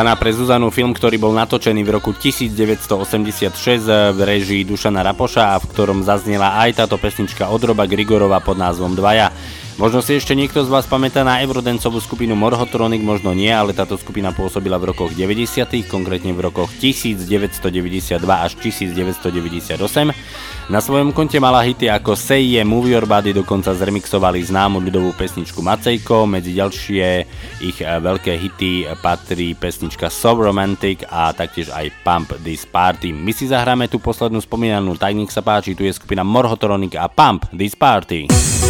Fontána pre Zuzanu, film, ktorý bol natočený v roku 1986 v režii Dušana Rapoša a v ktorom zaznela aj táto pesnička od Roba Grigorova pod názvom Dvaja. Možno si ešte niekto z vás pamätá na eurodancovú skupinu Morhotronic, možno nie, ale táto skupina pôsobila v rokoch 90., konkrétne v rokoch 1992 až 1998. Na svojom konte mala hity ako Say Je, Move Your Body, dokonca zremixovali známu ľudovú pesničku Macejko, medzi ďalšie ich eh, veľké hity patrí pesnička So Romantic a taktiež aj Pump This Party. My si zahráme tú poslednú spomínanú, tak nech sa páči, tu je skupina Morhotronic a Pump This Party.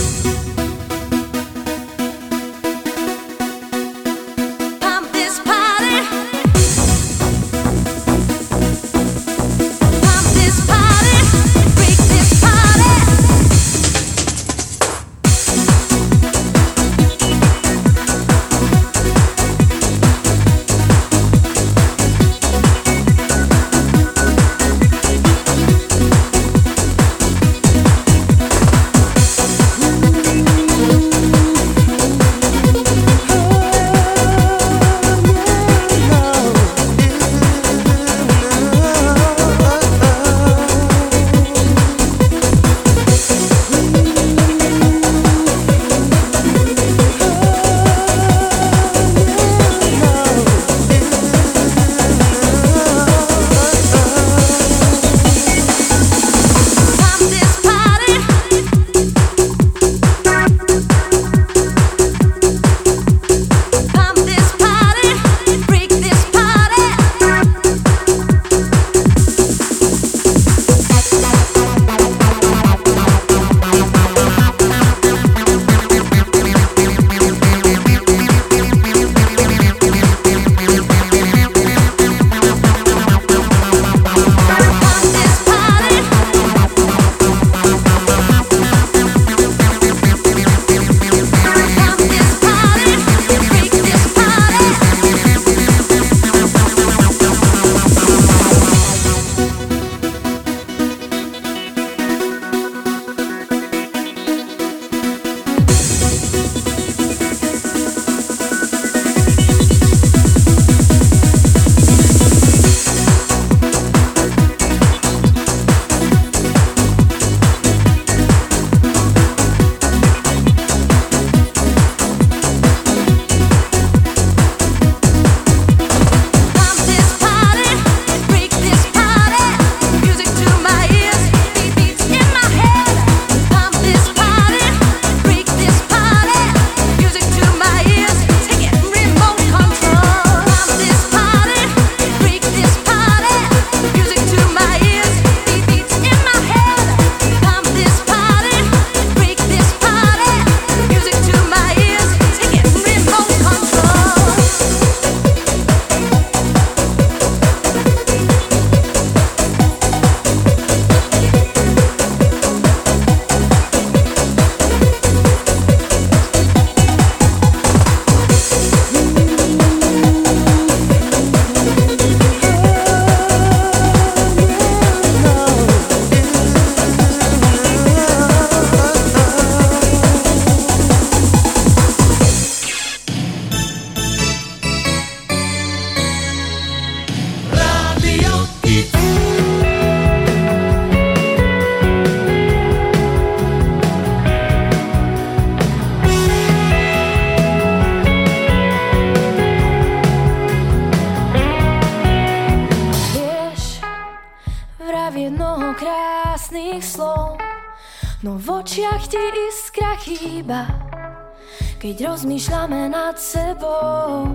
Keď rozmýšľame nad sebou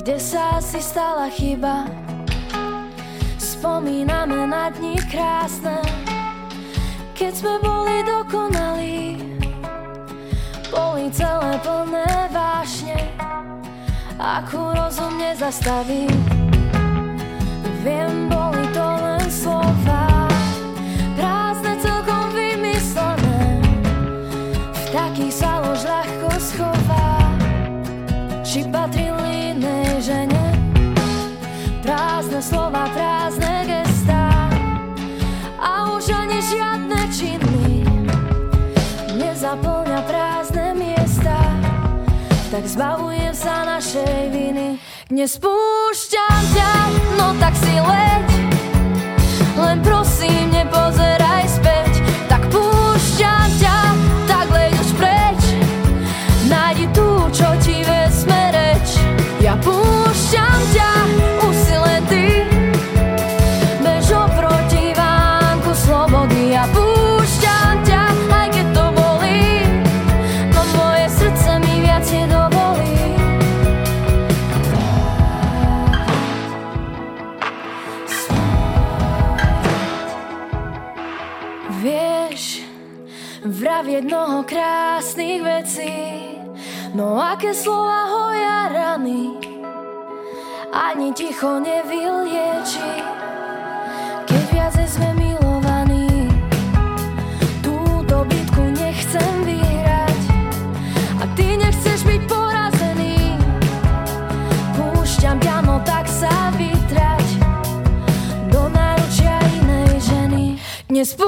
Kde sa asi stala chyba Spomíname na dni krásne. Keď sme boli dokonalí Boli celé plné vášne Akú rozum nezastaví. tak zbavujem sa našej viny. Nespúšťam ťa, no tak si leď keď krásnych vecí, no aké slova hoja rany, ani ticho nevylieči, keď viacej sme milovaní. Túto bitku nechcem vyhrať a ty nechceš byť porazený. Púšťam ťa, no tak sa vytrať do náručia inej ženy. Dnes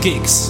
Kicks.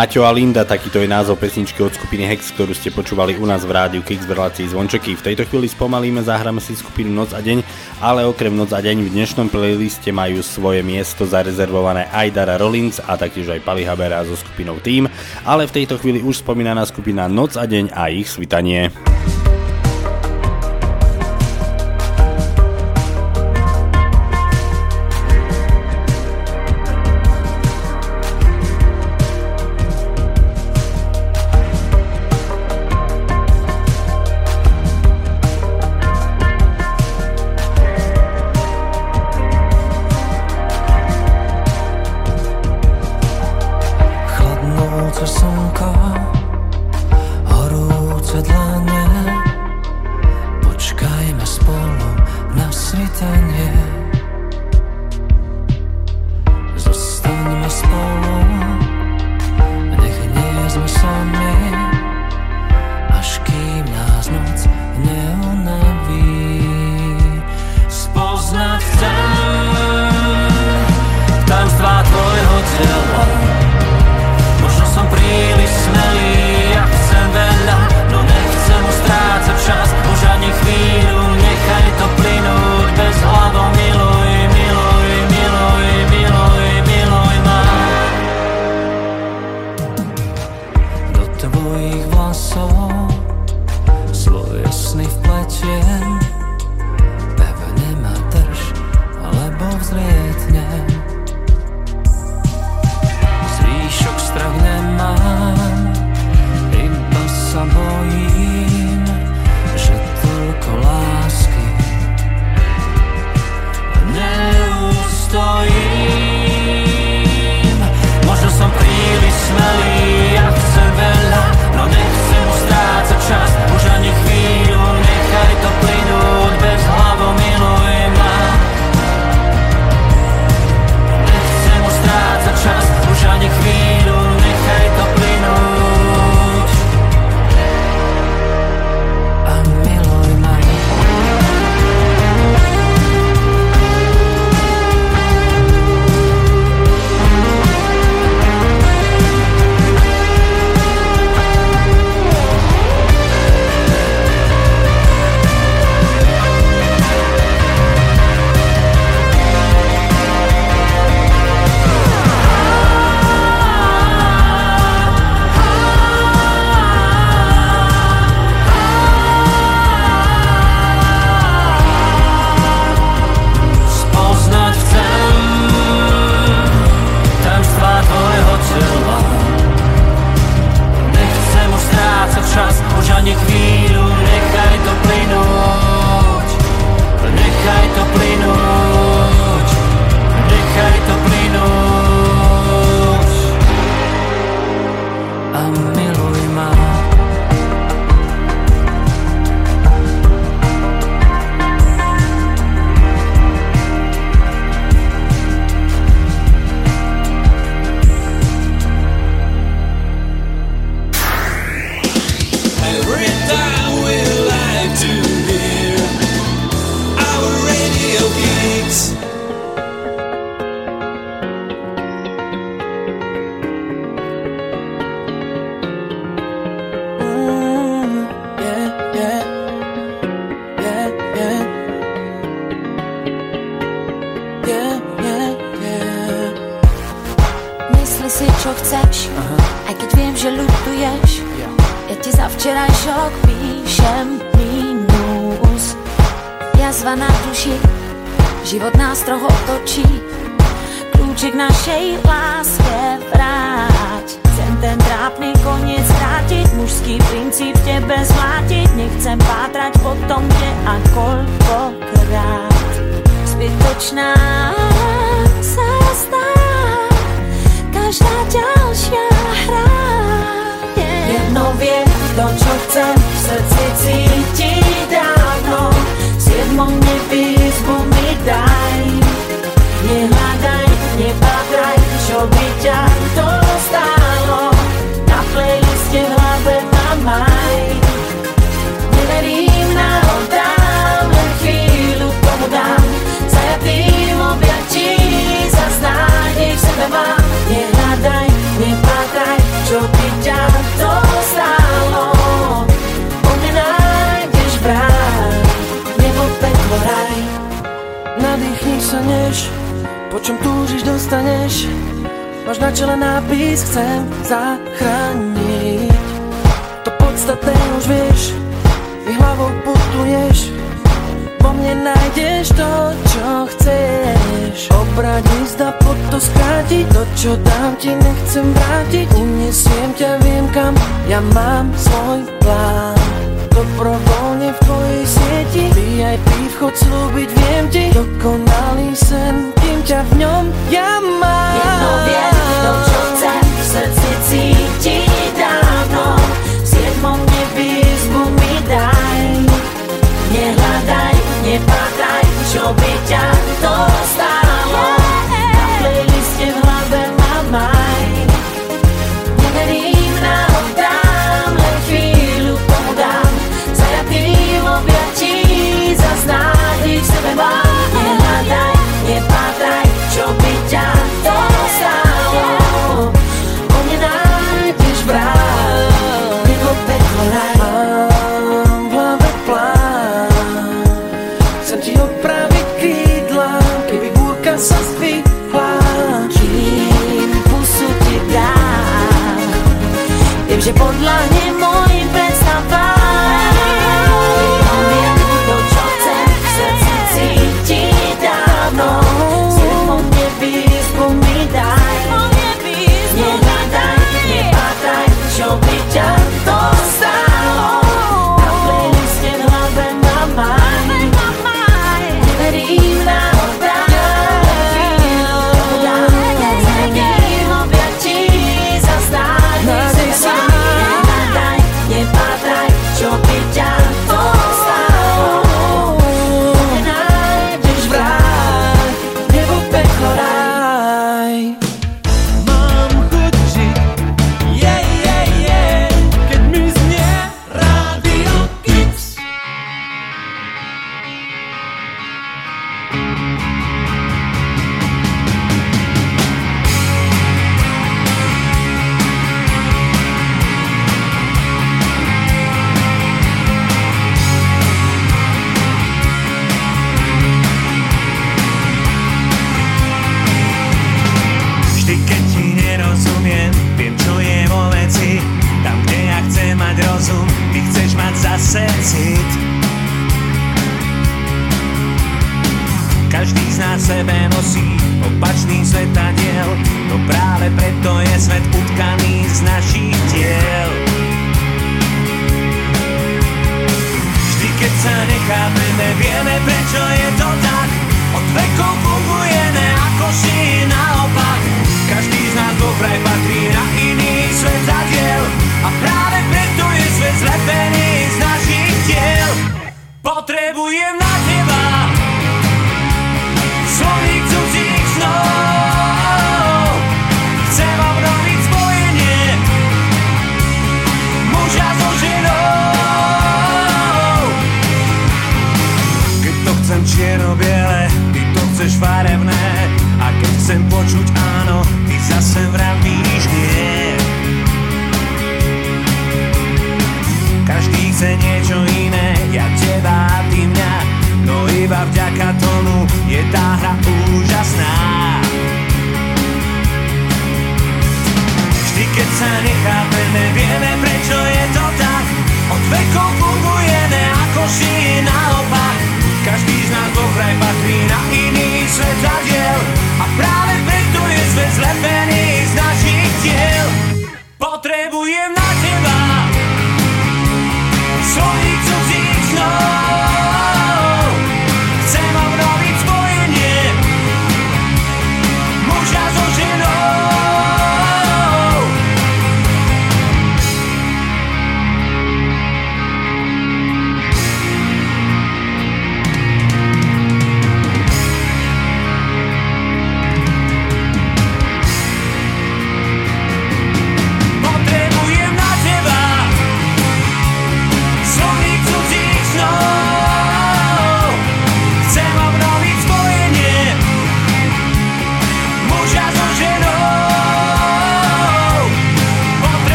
Maťo a Linda, takýto je názov pesničky od skupiny Hex, ktorú ste počúvali u nás v rádiu Kix v relácii Zvončeky. V tejto chvíli spomalíme, zahráme si skupinu Noc a deň, ale okrem Noc a deň v dnešnom playliste majú svoje miesto zarezervované aj Dara Rollins a taktiež aj Pali Habera so skupinou Team, ale v tejto chvíli už spomínaná skupina Noc a deň a ich svitanie.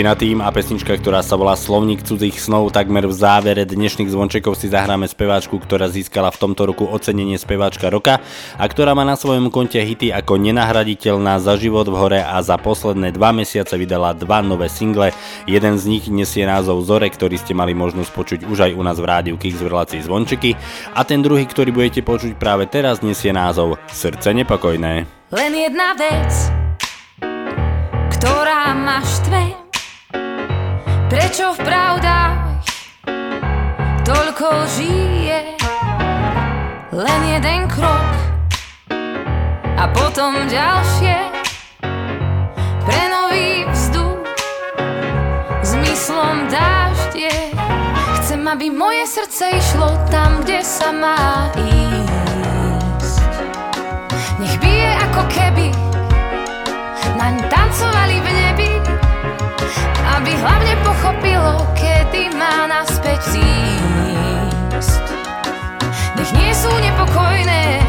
Skupina Tým a pesnička, ktorá sa volá Slovník cudzích snov, takmer v závere dnešných zvončekov si zahráme speváčku, ktorá získala v tomto roku ocenenie speváčka roka a ktorá má na svojom konte hity ako nenahraditeľná za život v hore a za posledné dva mesiace vydala dva nové single. Jeden z nich nesie názov Zore, ktorý ste mali možnosť počuť už aj u nás v rádiu Kix v relácii Zvončeky a ten druhý, ktorý budete počuť práve teraz, nesie názov Srdce nepokojné. Len jedna vec, ktorá ma štve Prečo v pravdách toľko žije? Len jeden krok a potom ďalšie. Pre nový vzduch zmyslom dáždie Chcem, aby moje srdce išlo tam, kde sa má ísť. Nech bije ako keby. Naň tancovali v nebi aby hlavne pochopilo, kedy má naspäť zísť. Nech nie sú nepokojné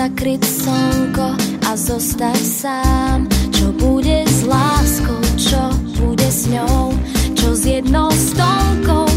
zakryť slnko a zostať sám. Čo bude s láskou, čo bude s ňou Čo s jednou stonkou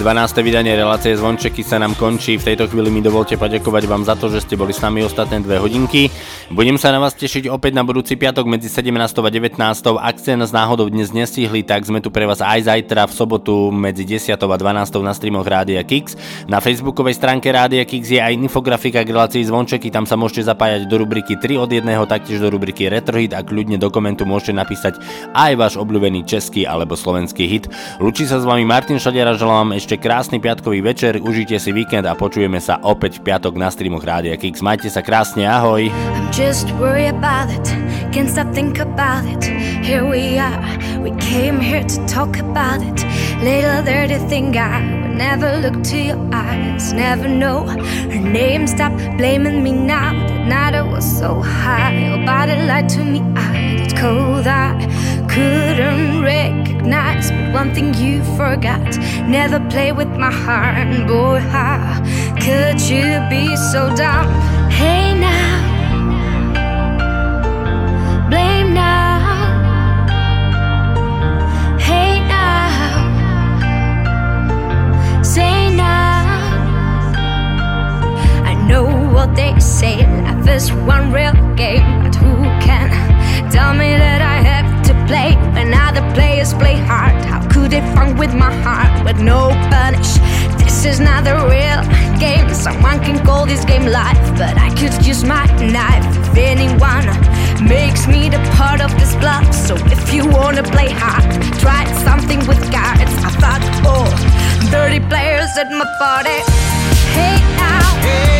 12. vydanie relácie Zvončeky sa nám končí. V tejto chvíli mi dovolte poďakovať vám za to, že ste boli s nami ostatné dve hodinky. Budem sa na vás tešiť opäť na budúci piatok medzi 17. a 19. Ak ste nás náhodou dnes nestihli, tak sme tu pre vás aj zajtra v sobotu medzi 10. a 12. na streamoch Rádia Kix. Na facebookovej stránke Rádia Kix je aj infografika k relácii Zvončeky, tam sa môžete zapájať do rubriky 3 od 1, taktiež do rubriky Retrohit a kľudne do komentu môžete napísať aj váš obľúbený český alebo slovenský hit. Lučí sa s vami Martin Šadiara, želám vám ešte krásny piatkový večer, užite si víkend a počujeme sa opäť v piatok na streamoch Rádia Kix. Majte sa krásne, ahoj! Just worry about it, can't stop think about it. Here we are, we came here to talk about it. Little dirty thing, I would never look to your eyes, never know her name. Stop blaming me now. That night I was so high, your body lied to me. I did cold, I couldn't recognize. But one thing you forgot, never play with my heart. Boy, how could you be so dumb? Hey what they say, life is one real game, but who can tell me that I have to play when other players play hard? How could they fun with my heart with no punish? This is not a real game. Someone can call this game life, but I could use my knife if anyone makes me the part of this bluff. So if you wanna play hard, try something with cards. I thought, oh, dirty players at my party. Hey now, wait